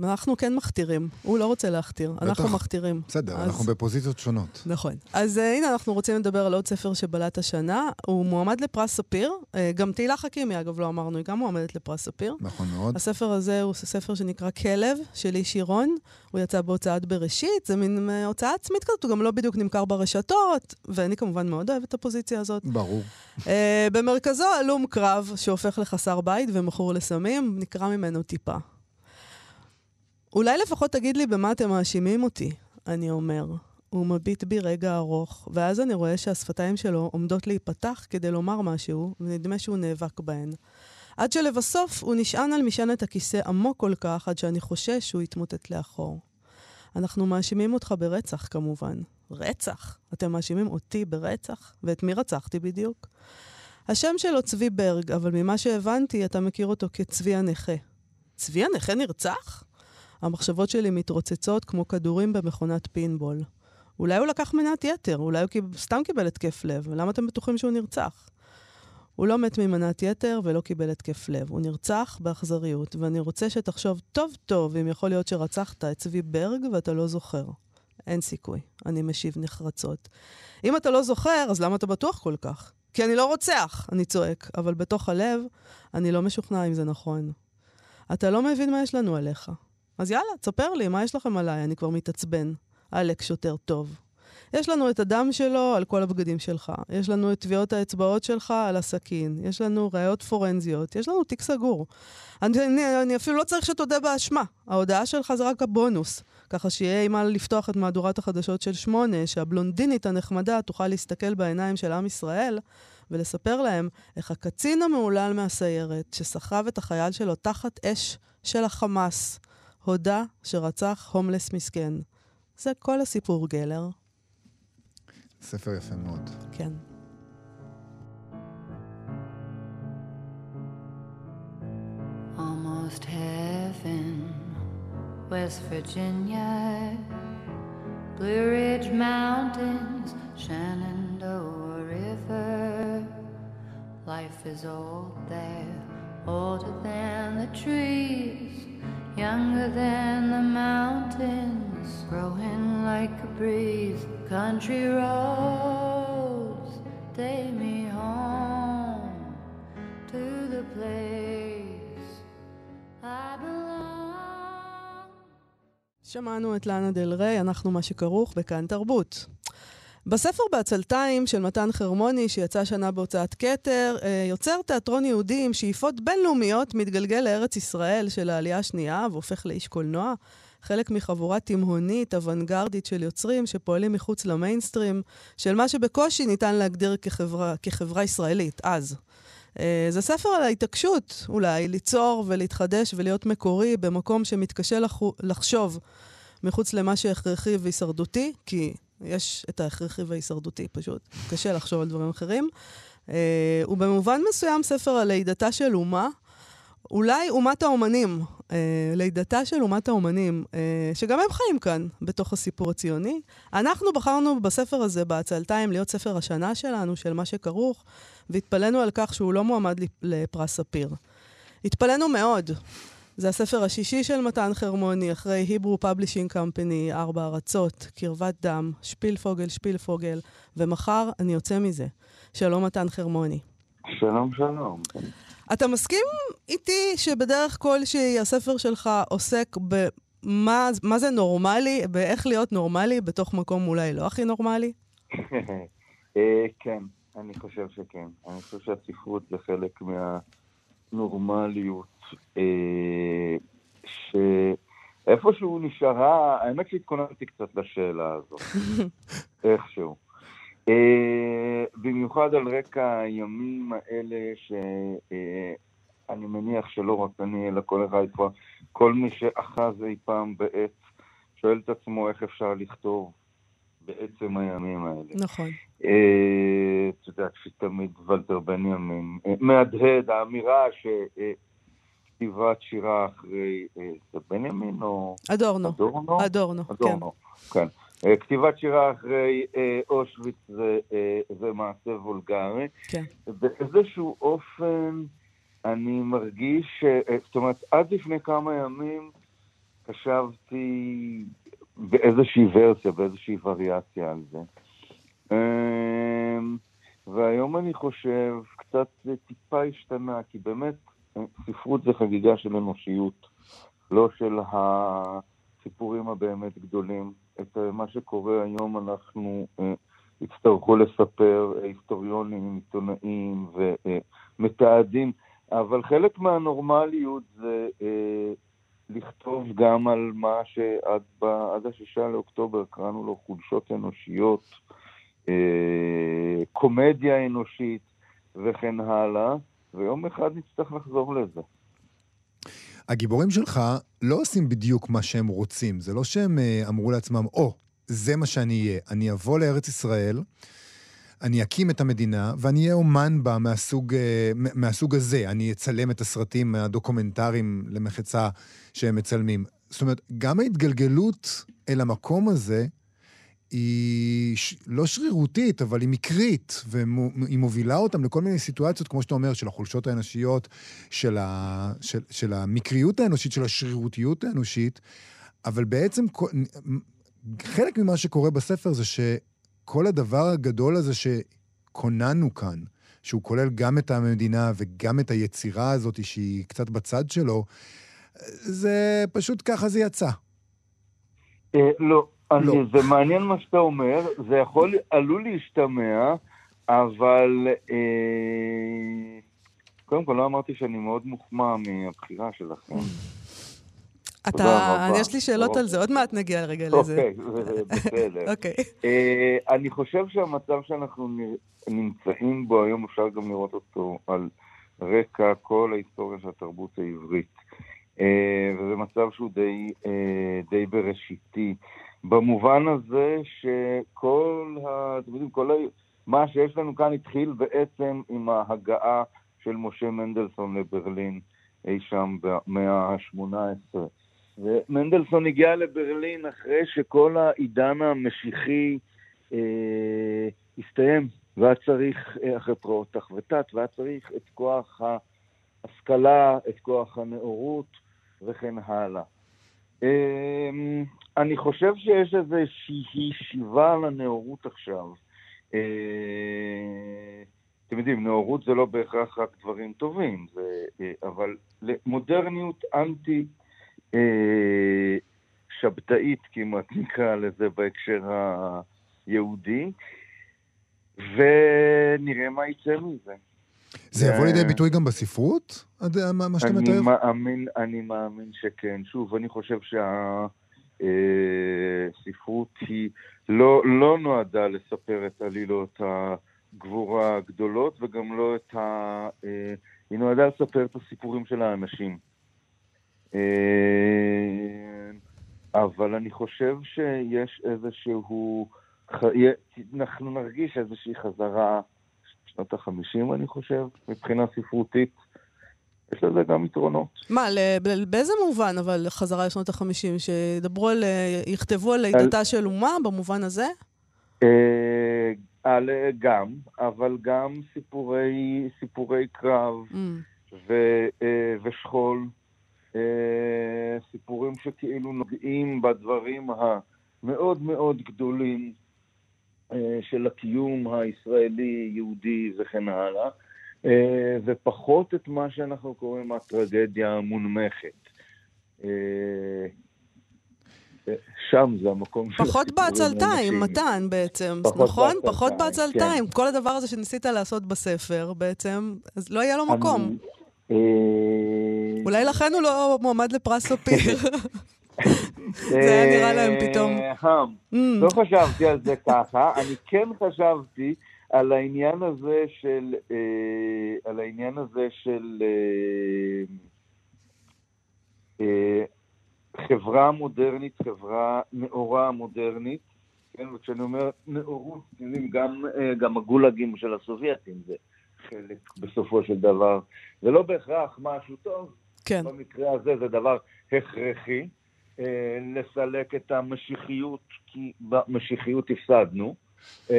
אנחנו כן מכתירים, הוא לא רוצה להכתיר, אנחנו מכתירים. בסדר, אז... אנחנו בפוזיציות שונות. נכון. אז uh, הנה, אנחנו רוצים לדבר על עוד ספר שבלט השנה. הוא מועמד לפרס ספיר. Uh, גם תהילה חכימי, אגב, לא אמרנו, היא גם מועמדת לפרס ספיר. נכון מאוד. הספר הזה הוא ספר שנקרא כלב, של איש עירון. הוא יצא בהוצאת בראשית, זה מין uh, הוצאה עצמית כזאת, הוא גם לא בדיוק נמכר ברשתות, ואני כמובן מאוד אוהבת את הפוזיציה הזאת. ברור. Uh, במרכזו הלום קרב שהופך לחסר בית ומכור לסמים, נקרא ממנו טיפה. אולי לפחות תגיד לי במה אתם מאשימים אותי, אני אומר. הוא מביט בי רגע ארוך, ואז אני רואה שהשפתיים שלו עומדות להיפתח כדי לומר משהו, ונדמה שהוא נאבק בהן. עד שלבסוף הוא נשען על משענת הכיסא עמוק כל כך, עד שאני חושש שהוא יתמוטט לאחור. אנחנו מאשימים אותך ברצח, כמובן. רצח? אתם מאשימים אותי ברצח? ואת מי רצחתי בדיוק? השם שלו צבי ברג, אבל ממה שהבנתי, אתה מכיר אותו כצבי הנכה. צבי הנכה נרצח? המחשבות שלי מתרוצצות כמו כדורים במכונת פינבול. אולי הוא לקח מנת יתר, אולי הוא. סתם קיבל התקף לב, למה אתם בטוחים שהוא נרצח? הוא לא מת ממנת יתר ולא קיבל התקף לב. הוא נרצח באכזריות, ואני רוצה שתחשוב טוב טוב אם יכול להיות שרצחת את צבי ברג ואתה לא זוכר. אין סיכוי, אני משיב נחרצות. אם אתה לא זוכר, אז למה אתה בטוח כל כך? כי אני לא רוצח, אני צועק, אבל בתוך הלב, אני לא משוכנע אם זה נכון. אתה לא מבין מה יש לנו עליך. אז יאללה, תספר לי, מה יש לכם עליי? אני כבר מתעצבן. עלק שוטר טוב. יש לנו את הדם שלו על כל הבגדים שלך, יש לנו את טביעות האצבעות שלך על הסכין, יש לנו ראיות פורנזיות, יש לנו תיק סגור. אני, אני, אני אפילו לא צריך שתודה באשמה, ההודעה שלך זה רק הבונוס. ככה שיהיה עם מה לפתוח את מהדורת החדשות של שמונה, שהבלונדינית הנחמדה תוכל להסתכל בעיניים של עם ישראל ולספר להם איך הקצין המהולל מהסיירת, שסחב את החייל שלו תחת אש של החמאס, הודה שרצח הומלס מסכן. זה כל הסיפור גלר. ספר יפה מאוד. כן. Almost heaven, West Virginia, Blue Ridge Mountains, Shenandoah River. Life is old there, older than the trees, younger than the mountains, growing like a breeze. Country roads take me home to the place I belong. שמענו את לאנה דל ריי, אנחנו מה שכרוך בכאן תרבות. בספר בעצלתיים של מתן חרמוני, שיצא שנה בהוצאת כתר, אה, יוצר תיאטרון יהודי עם שאיפות בינלאומיות מתגלגל לארץ ישראל של העלייה השנייה והופך לאיש קולנוע. חלק מחבורה תימהונית, אוונגרדית של יוצרים שפועלים מחוץ למיינסטרים, של מה שבקושי ניתן להגדיר כחברה, כחברה ישראלית, אז. אה, זה ספר על ההתעקשות, אולי, ליצור ולהתחדש ולהיות מקורי במקום שמתקשה לחו, לחשוב מחוץ למה שהכרחי והישרדותי, כי יש את ההכרחי וההישרדותי פשוט. קשה לחשוב על דברים אחרים. אה, הוא במובן מסוים ספר על לידתה של אומה, אולי אומת האומנים, אה, לידתה של אומת האומנים, אה, שגם הם חיים כאן, בתוך הסיפור הציוני. אנחנו בחרנו בספר הזה, בעצלתיים, להיות ספר השנה שלנו, של מה שכרוך, והתפלאנו על כך שהוא לא מועמד לפרס ספיר. התפלאנו מאוד. זה הספר השישי של מתן חרמוני, אחרי היברו פבלישינג קמפני, ארבע ארצות, קרבת דם, שפיל פוגל, שפיל פוגל, ומחר אני יוצא מזה. שלום מתן חרמוני. שלום, שלום. אתה מסכים איתי שבדרך כלשהי הספר שלך עוסק במה מה זה נורמלי, באיך להיות נורמלי בתוך מקום אולי לא הכי נורמלי? [LAUGHS] אה, כן, אני חושב שכן. אני חושב שהספרות זה חלק מהנורמליות, אה, שאיפשהו נשארה, האמת שהתכוננתי קצת לשאלה הזאת, [LAUGHS] איכשהו. אה, במיוחד על רקע הימים האלה, שאני מניח שלא רק אני, אלא כל אחד כבר, כל מי שאחז אי פעם בעץ, שואל את עצמו איך אפשר לכתוב בעצם הימים האלה. נכון. אה, את יודעת שתמיד ולטר בנימין אה, מהדהד, האמירה שכתיבת שירה אחרי, זה בנימין או... אדורנו. אדורנו? אדורנו, כן. אדורנו, כן. אה, כתיבת שירה אחרי אה, אושוויץ זה, אה, זה מעשה וולגרי. כן. באיזשהו אופן אני מרגיש, ש... אה, זאת אומרת, עד לפני כמה ימים חשבתי באיזושהי ורסיה, באיזושהי וריאציה על זה. אה, והיום אני חושב, קצת טיפה השתנה, כי באמת אה, ספרות זה חגיגה של אנושיות, לא של הסיפורים הבאמת גדולים. את אה, מה שקורה היום אנחנו אה, יצטרכו לספר אה, היסטוריונים, עיתונאים ומתעדים, אבל חלק מהנורמליות זה אה, לכתוב גם על מה שעד ב, השישה לאוקטובר קראנו לו חולשות אנושיות, אה, קומדיה אנושית וכן הלאה, ויום אחד נצטרך לחזור לזה. הגיבורים שלך לא עושים בדיוק מה שהם רוצים. זה לא שהם uh, אמרו לעצמם, או, oh, זה מה שאני אהיה. אני אבוא לארץ ישראל, אני אקים את המדינה, ואני אהיה אומן בה מהסוג, uh, מהסוג הזה. אני אצלם את הסרטים הדוקומנטריים למחצה שהם מצלמים. זאת אומרת, גם ההתגלגלות אל המקום הזה, היא ש... לא שרירותית, אבל היא מקרית, והיא מובילה אותם לכל מיני סיטואציות, כמו שאתה אומר, של החולשות האנושיות, של, ה... של, של המקריות האנושית, של השרירותיות האנושית, אבל בעצם חלק ממה שקורה בספר זה שכל הדבר הגדול הזה שכוננו כאן, שהוא כולל גם את המדינה וגם את היצירה הזאת שהיא קצת בצד שלו, זה פשוט ככה זה יצא. לא, אני, לא. זה מעניין מה שאתה אומר, זה יכול, עלול להשתמע, אבל אה, קודם כל לא אמרתי שאני מאוד מוחמא מהבחירה שלכם. אתה, יש לי שאלות על זה, עוד מעט נגיע רגע לזה. אוקיי, בסדר. [LAUGHS] אוקיי. אה, אני חושב שהמצב שאנחנו נמצאים בו היום, אפשר גם לראות אותו על רקע כל ההיסטוריה של התרבות העברית. אה, וזה מצב שהוא די, אה, די בראשיתי. במובן הזה שכל ה... אתם יודעים, כל ה... מה שיש לנו כאן התחיל בעצם עם ההגעה של משה מנדלסון לברלין אי שם במאה ה-18. ומנדלסון הגיע לברלין אחרי שכל העידן המשיחי אה, הסתיים, והיה צריך, אה, אחרי פרעות תחבטת, והיה צריך את כוח ההשכלה, את כוח הנאורות וכן הלאה. אני חושב שיש איזושהי שיבה לנאורות עכשיו. אה, אתם יודעים, נאורות זה לא בהכרח רק דברים טובים, זה, אה, אבל מודרניות אנטי אה, שבתאית כמעט נקרא לזה בהקשר היהודי, ונראה מה יצא מזה. זה יבוא לידי ביטוי גם בספרות? מה שאתה מתאר? אני מאמין שכן. שוב, אני חושב שהספרות היא לא, לא נועדה לספר את עלילות הגבורה הגדולות, וגם לא את ה... אה, היא נועדה לספר את הסיפורים של האנשים. אה, אבל אני חושב שיש איזשהו... אנחנו נרגיש איזושהי חזרה שנות החמישים, אני חושב, מבחינה ספרותית. יש לזה גם יתרונות. מה, באיזה מובן, אבל חזרה לשנות ה-50, שידברו על... אה, יכתבו על לידתה של אומה, במובן הזה? אה, על, גם, אבל גם סיפורי, סיפורי קרב Mm. ו, אה, ושכול, סיפורים שכאילו נוגעים בדברים המאוד מאוד גדולים של הקיום הישראלי, יהודי וכן הלאה, אה, ופחות את מה שאנחנו קוראים הטרגדיה המונמכת. אה, אה, שם זה המקום של פחות בעצלתיים. מתן בעצם, פחות נכון? בעצלתיים, פחות בעצלתיים. כן. כל הדבר הזה שניסית לעשות בספר, בעצם, אז לא יהיה לו מקום. אני, אה, אולי לכן הוא לא מועמד לפרס ספיר. [LAUGHS] [LAUGHS] זה היה נראה להם פתאום. אה. Mm. לא חשבתי על זה ככה, אני כן חשבתי על העניין הזה של, אה, על העניין הזה של אה, אה, חברה מודרנית, חברה נאורה מודרנית, כן, וכשאני אומר נאורות, יודעים, גם, אה, גם הגולאגים של הסובייטים זה חלק בסופו של דבר. זה לא בהכרח משהו טוב, כן. במקרה הזה זה דבר הכרחי, אה, לסלק את המשיחיות, כי במשיחיות הפסדנו. אה,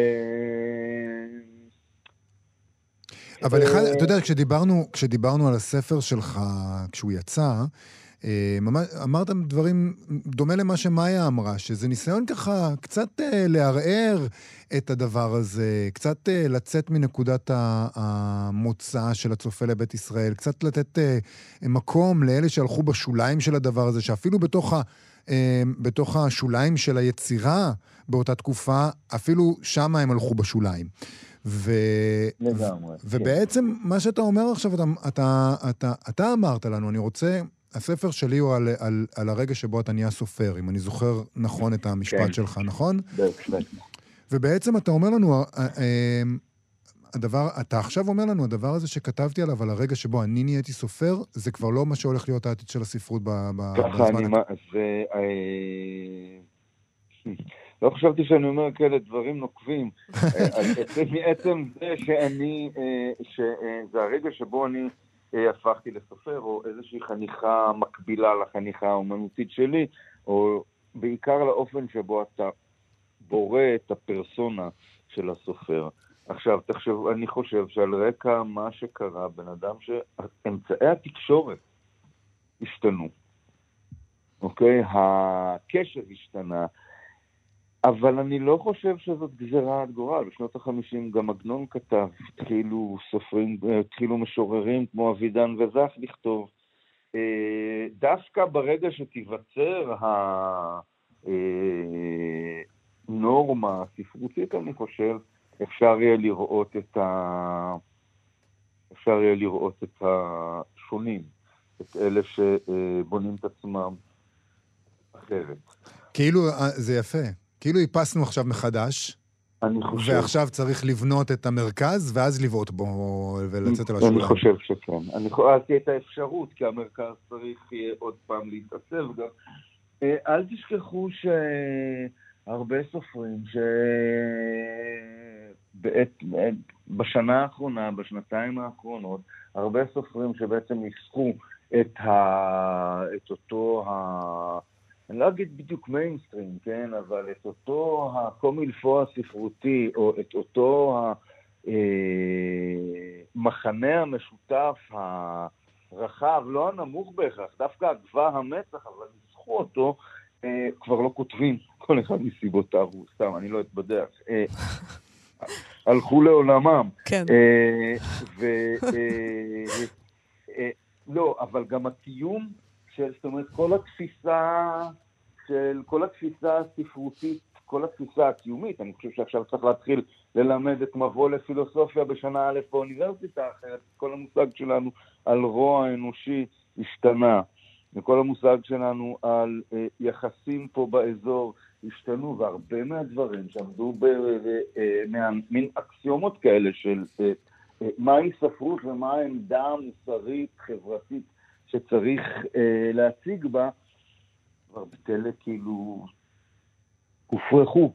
אבל אחד, אה, אתה יודע, כשדיברנו, כשדיברנו על הספר שלך, כשהוא יצא, אה, אמרת דברים דומה למה שמאיה אמרה, שזה ניסיון ככה קצת לערער את הדבר הזה, קצת לצאת מנקודת המוצא של הצופה לבית ישראל, קצת לתת מקום לאלה שהלכו בשוליים של הדבר הזה, שאפילו בתוך, ה, בתוך השוליים של היצירה באותה תקופה, אפילו שם הם הלכו בשוליים. ו... לגמרי, כן. ובעצם מה שאתה אומר עכשיו, אתה, אתה, אתה, אתה אמרת לנו, אני רוצה, הספר שלי הוא על, על, על הרגע שבו אתה נהיה סופר, אם אני זוכר נכון את המשפט כן. שלך, נכון? בהחלט. ובעצם אתה אומר לנו, אה, אה, הדבר, אתה עכשיו אומר לנו, הדבר הזה שכתבתי עליו, על הרגע שבו אני נהייתי סופר, זה כבר לא מה שהולך להיות העתיד של הספרות ב, ב, ככה בזמן אני... זה... אה, [LAUGHS] לא חשבתי שאני אומר כאלה דברים נוקבים. [LAUGHS] אה, מעצם זה שאני, אה, שזה הרגע שבו אני הפכתי לסופר, או איזושהי חניכה מקבילה לחניכה האומנותית שלי, או בעיקר לאופן שבו אתה בורא את הפרסונה של הסופר. עכשיו, תחשבו, אני חושב שעל רקע מה שקרה, בן אדם שאמצעי התקשורת השתנו, אוקיי? הקשר השתנה, אבל אני לא חושב שזאת גזירת גורל. בשנות החמישים גם עגנון כתב, התחילו סופרים, התחילו משוררים כמו אבידן וזך לכתוב. אה, דווקא ברגע שתיווצר. הנורמה הספרותית, אני חושב, אפשר יהיה לראות את ה... אפשר יהיה לראות את השונים, את אלה שבונים את עצמם אחרת. כאילו, אה, זה יפה. כאילו איפסנו עכשיו מחדש, אני חושב... ועכשיו צריך לבנות את המרכז, ואז לבעוט בו ולצאת אל השוליים. אני חושב שכן. אני חושב, אז תהיה את האפשרות, כי המרכז צריך יהיה עוד פעם להתעצב גם. אה, אל תשכחו שהרבה סופרים שבעת, בשנה האחרונה, בשנתיים האחרונות, הרבה סופרים שבעצם ניסחו את, ה, את אותו ה... אני לא אגיד בדיוק מיינסטרים, כן, אבל את אותו הקומילפו הספרותי, או את אותו המחנה אה, המשותף הרחב, לא הנמוך בהכרח, דווקא הגבוה המצח, אבל ניסחו אותו, כבר לא כותבים, [LAUGHS] כל אחד מסיבותיו, הוא סתם, אני לא אתבדח. אה, [LAUGHS] הלכו לעולמם. כן. ו... לא, אבל גם הקיום של, זאת אומרת, כל התפיסה של, כל התפיסה הספרותית, כל התפיסה הקיומית, אני חושב שעכשיו צריך להתחיל ללמד את מבוא לפילוסופיה בשנה א' באוניברסיטה, אחרת כל המושג שלנו על רוע אנושי השתנה, וכל המושג שלנו על אה, יחסים פה באזור השתנו, והרבה מהדברים שעמדו במין אה, אקסיומות כאלה של אה, אה, מהי ספרות ומה העמדה המוסרית, חברתית, שצריך אה, להציג בה, כבר בטלה כאילו הופרכו.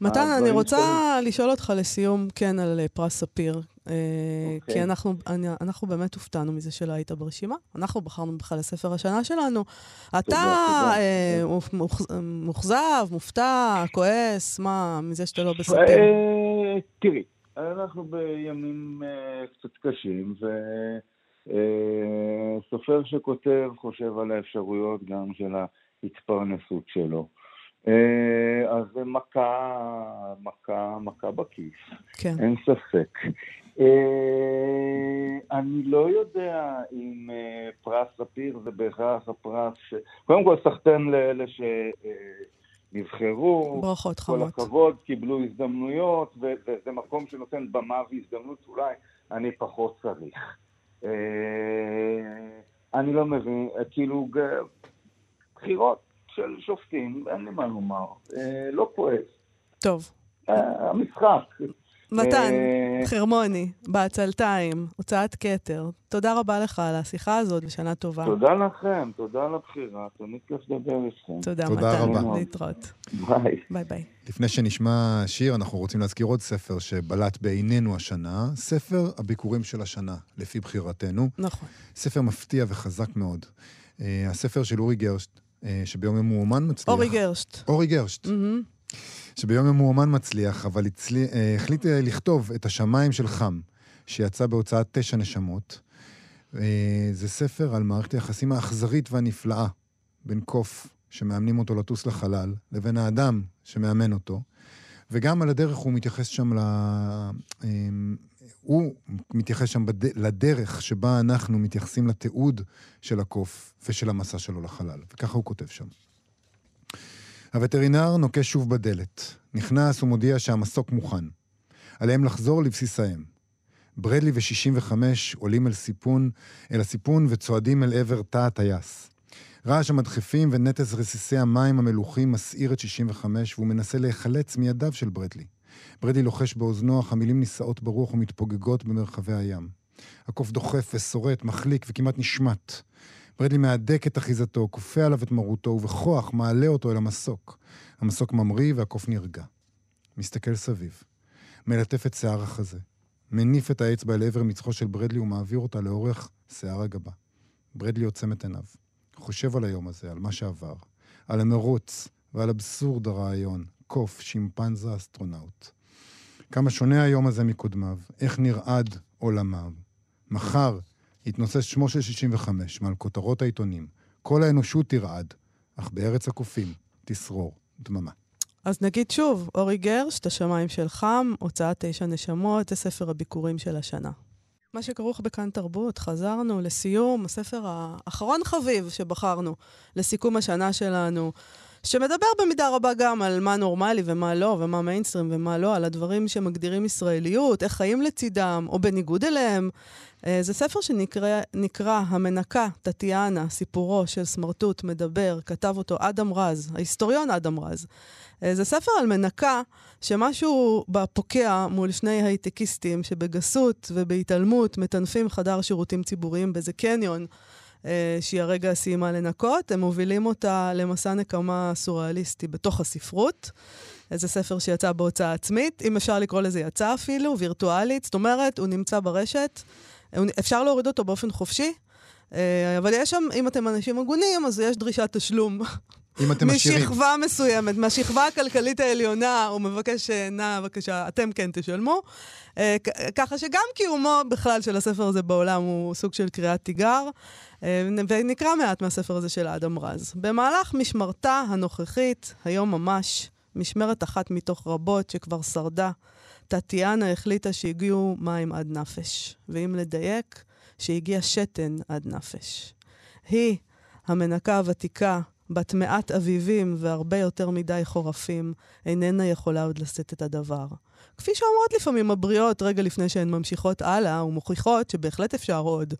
מתן, אני רוצה. לשאול אותך לסיום, כן, על אה, פרס ספיר. Okay. אה, אוקיי. כי אנחנו, אני, אנחנו באמת הופתענו מזה שלא היית ברשימה. אנחנו בחרנו בך לספר השנה שלנו. תודה, אתה אה, תודה. מאוכזב, מופתע, כועס, מה, מזה שאתה לא בספיר? אה, תראי, אנחנו בימים אה, קצת קשים, ו... אה, סופר שכותב חושב על האפשרויות גם של ההתפרנסות שלו. אה, אז זה מכה, מכה, מכה בכיס, כן. אין ספק. אה, אני לא יודע אם פרס ספיר זה בהכרח הפרס ש... קודם כל, סחטיין לאלה שנבחרו. ברכות חמות. כל הכבוד, קיבלו הזדמנויות, וזה מקום שנותן במה והזדמנות אולי אני פחות צריך. אה, אני לא מבין, כאילו, בחירות של שופטים, אין לי מה לומר, אה, לא כועס. טוב. אה, המשחק. מתן, חרמוני, בעצלתיים, הוצאת כתר, תודה רבה לך על השיחה הזאת ושנה טובה. תודה לכם, תודה על הבחירה, תמיד כיף לדבר איתכם. תודה, תודה מתן, רבה. להתראות. ביי. ביי ביי. לפני שנשמע שיר, אנחנו רוצים להזכיר עוד ספר שבלט בעינינו השנה, ספר הביכורים של השנה, לפי בחירתנו. נכון. ספר מפתיע וחזק מאוד. Uh, הספר של אורי גרשט, uh, שביום יום הוא אומן מצליח. אורי גרשט. אורי גרשט. Mm-hmm. שביום יום הוא אומן מצליח, אבל הצלי, אה, החליט אה, לכתוב את השמיים של חם, שיצא בהוצאת תשע נשמות. אה, זה ספר על מערכת היחסים האכזרית והנפלאה בין קוף, שמאמנים אותו לטוס לחלל, לבין האדם שמאמן אותו. וגם על הדרך הוא מתייחס שם ל... הוא מתייחס שם בד... לדרך שבה אנחנו מתייחסים לתיעוד של הקוף ושל המסע שלו לחלל. וככה הוא כותב שם. הווטרינר נוקש שוב בדלת. נכנס ומודיע שהמסוק מוכן. עליהם לחזור לבסיסיהם. ברדלי ו-65 עולים אל סיפון, אל הסיפון וצועדים אל עבר תא הטייס. רעש המדחפים ונטס רסיסי המים המלוכים מסעיר את 65 והוא מנסה להיחלץ מידיו של ברדלי. ברדלי לוחש באוזנו, אך המילים נישאות ברוח ומתפוגגות במרחבי הים. הקוף דוחף ושורט, מחליק וכמעט נשמט. ברדלי מהדק את אחיזתו, כופה עליו את מרותו, ובכוח מעלה אותו אל המסוק. המסוק ממריא והקוף נרגע. מסתכל סביב. מלטף את שיער החזה. מניף את האצבע אל עבר מצחו של ברדלי ומעביר אותה לאורך שיער הגבה. ברדלי עוצם את עיניו. חושב על היום הזה, על מה שעבר. על המרוץ ועל אבסורד הרעיון. קוף, שימפנזה, אסטרונאוט. כמה שונה היום הזה מקודמיו, איך נרעד עולמיו. מחר יתנוסס שמו של 65 מעל כותרות העיתונים. כל האנושות תרעד, אך בארץ הקופים תשרור דממה. אז נגיד שוב, אורי גרש, את השמיים של חם, הוצאת תשע נשמות, זה ספר הביקורים של השנה. מה שכרוך בכאן תרבות, חזרנו לסיום, הספר האחרון חביב שבחרנו, לסיכום השנה שלנו. שמדבר במידה רבה גם על מה נורמלי ומה לא, ומה מיינסטרים ומה לא, על הדברים שמגדירים ישראליות, איך חיים לצידם, או בניגוד אליהם. אה, זה ספר שנקרא המנקה, טטיאנה, סיפורו של סמרטוט מדבר, כתב אותו אדם רז, ההיסטוריון אדם רז. אה, זה ספר על מנקה שמשהו בה פוקע מול שני הייטקיסטים שבגסות ובהתעלמות מטנפים חדר שירותים ציבוריים באיזה קניון. אה, שהיא הרגע סיימה לנקות, הם מובילים אותה למסע נקמה סוריאליסטי בתוך הספרות. איזה ספר שיצא בהוצאה עצמית, אם אפשר לקרוא לזה יצא אפילו, וירטואלית, זאת אומרת, הוא נמצא ברשת, אפשר להוריד אותו באופן חופשי, אה, אבל יש שם, אם אתם אנשים הגונים, אז יש דרישת תשלום. [LAUGHS] אם אתם עשירים. משכבה מסוימת, מהשכבה הכלכלית העליונה, הוא מבקש, אה, נא, בבקשה, אתם כן תשלמו. אה, ככה שגם קיומו בכלל של הספר הזה בעולם הוא סוג של קריאת תיגר, ונקרא מעט מהספר הזה של אדם רז. במהלך משמרתה הנוכחית, היום ממש, משמרת אחת מתוך רבות שכבר שרדה, טטיאנה החליטה שהגיעו מים עד נפש, ואם לדייק, שהגיע שתן עד נפש. היא, המנקה הוותיקה, בת מעט אביבים והרבה יותר מדי חורפים, איננה יכולה עוד לשאת את הדבר. כפי שאומרות לפעמים הבריאות רגע לפני שהן ממשיכות הלאה ומוכיחות שבהחלט אפשר עוד.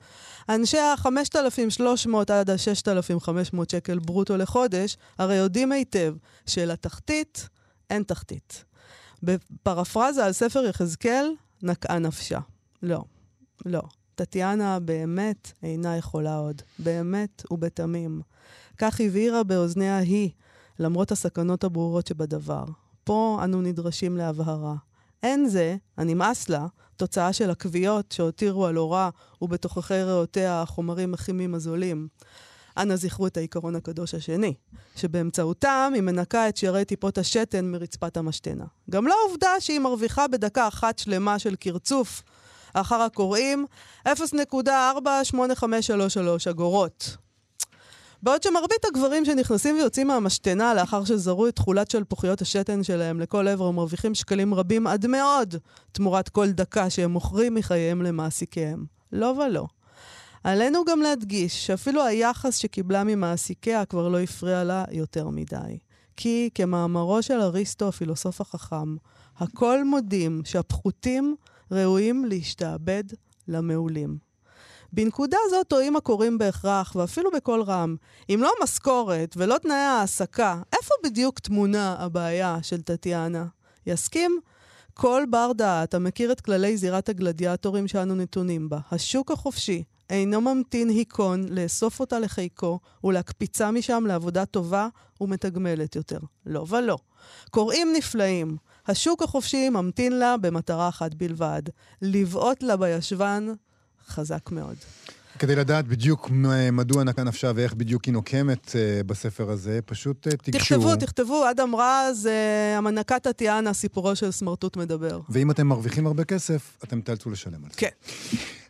אנשי ה-5,300 עד ה-6,500 שקל ברוטו לחודש הרי יודעים היטב שלתחתית אין תחתית. בפרפרזה על ספר יחזקאל, נקעה נפשה. לא, לא. טטיאנה באמת אינה יכולה עוד. באמת ובתמים. כך הבהירה באוזניה היא, למרות הסכנות הברורות שבדבר. פה אנו נדרשים להבהרה. אין זה, הנמאס לה, תוצאה של הכוויות שהותירו על אורה ובתוככי ריאותיה החומרים הכימיים הזולים. אנא זכרו את העיקרון הקדוש השני, שבאמצעותם היא מנקה את שארי טיפות השתן מרצפת המשתנה. גם לא העובדה שהיא מרוויחה בדקה אחת שלמה של קרצוף אחר הקוראים 0.48533 אגורות. בעוד שמרבית הגברים שנכנסים ויוצאים מהמשתנה לאחר שזרו את תכולת שלפוחיות השתן שלהם לכל עבר ומרוויחים שקלים רבים עד מאוד תמורת כל דקה שהם מוכרים מחייהם למעסיקיהם. לא ולא. עלינו גם להדגיש שאפילו היחס שקיבלה ממעסיקיה כבר לא הפריע לה יותר מדי. כי כמאמרו של אריסטו, הפילוסוף החכם, הכל מודים שהפחותים ראויים להשתעבד למעולים. בנקודה זאת טועים הקוראים בהכרח, ואפילו בקול רם. אם לא המשכורת ולא תנאי העסקה, איפה בדיוק טמונה הבעיה של טטיאנה? יסכים? כל בר דעת המכיר את כללי זירת הגלדיאטורים שאנו נתונים בה, השוק החופשי, אינו ממתין היכון לאסוף אותה לחיקו ולהקפיצה משם לעבודה טובה ומתגמלת יותר. לא ולא. קוראים נפלאים. השוק החופשי ממתין לה במטרה אחת בלבד, לבעוט לה בישבן חזק מאוד. כדי לדעת בדיוק מדוע נקה נפשה ואיך בדיוק היא נוקמת uh, בספר הזה, פשוט uh, תיגשו. תכתבו, תכתבו, אדם רז, uh, המנקת טטיאנה, סיפורו של סמרטוט מדבר. ואם אתם מרוויחים הרבה כסף, אתם תאלצו לשלם על זה. כן.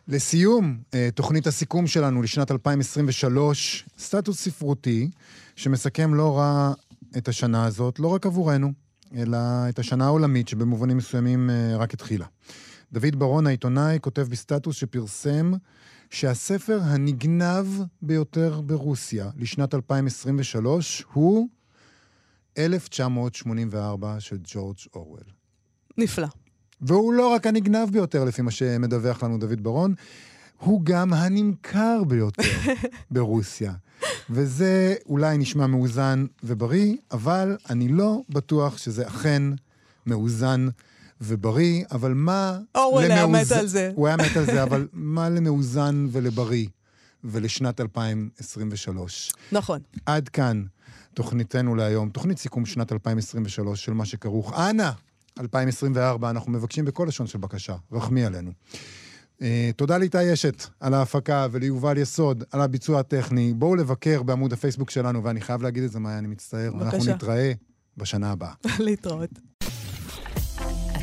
לסיום, אה, תוכנית הסיכום שלנו לשנת 2023, סטטוס ספרותי שמסכם לא רע את השנה הזאת, לא רק עבורנו, אלא את השנה העולמית שבמובנים מסוימים אה, רק התחילה. דוד ברון, העיתונאי, כותב בסטטוס שפרסם שהספר הנגנב ביותר ברוסיה לשנת 2023 הוא 1984 של ג'ורג' אורוול. נפלא. והוא לא רק הנגנב ביותר, לפי מה שמדווח לנו דוד ברון, הוא גם הנמכר ביותר [LAUGHS] ברוסיה. וזה אולי נשמע מאוזן ובריא, אבל אני לא בטוח שזה אכן מאוזן ובריא, אבל מה... אורוול היה מת על זה. הוא היה מת על זה, אבל מה למאוזן ולבריא ולשנת 2023? נכון. עד כאן תוכניתנו להיום, תוכנית סיכום שנת 2023 של מה שכרוך. אנא, 2024, אנחנו מבקשים בכל לשון של בקשה, רחמי עלינו. Uh, תודה לאיתי אשת על ההפקה וליובל יסוד על הביצוע הטכני. בואו לבקר בעמוד הפייסבוק שלנו, ואני חייב להגיד את זה, מאיה, אני מצטער. בבקשה. אנחנו נתראה בשנה הבאה. [LAUGHS] להתראות.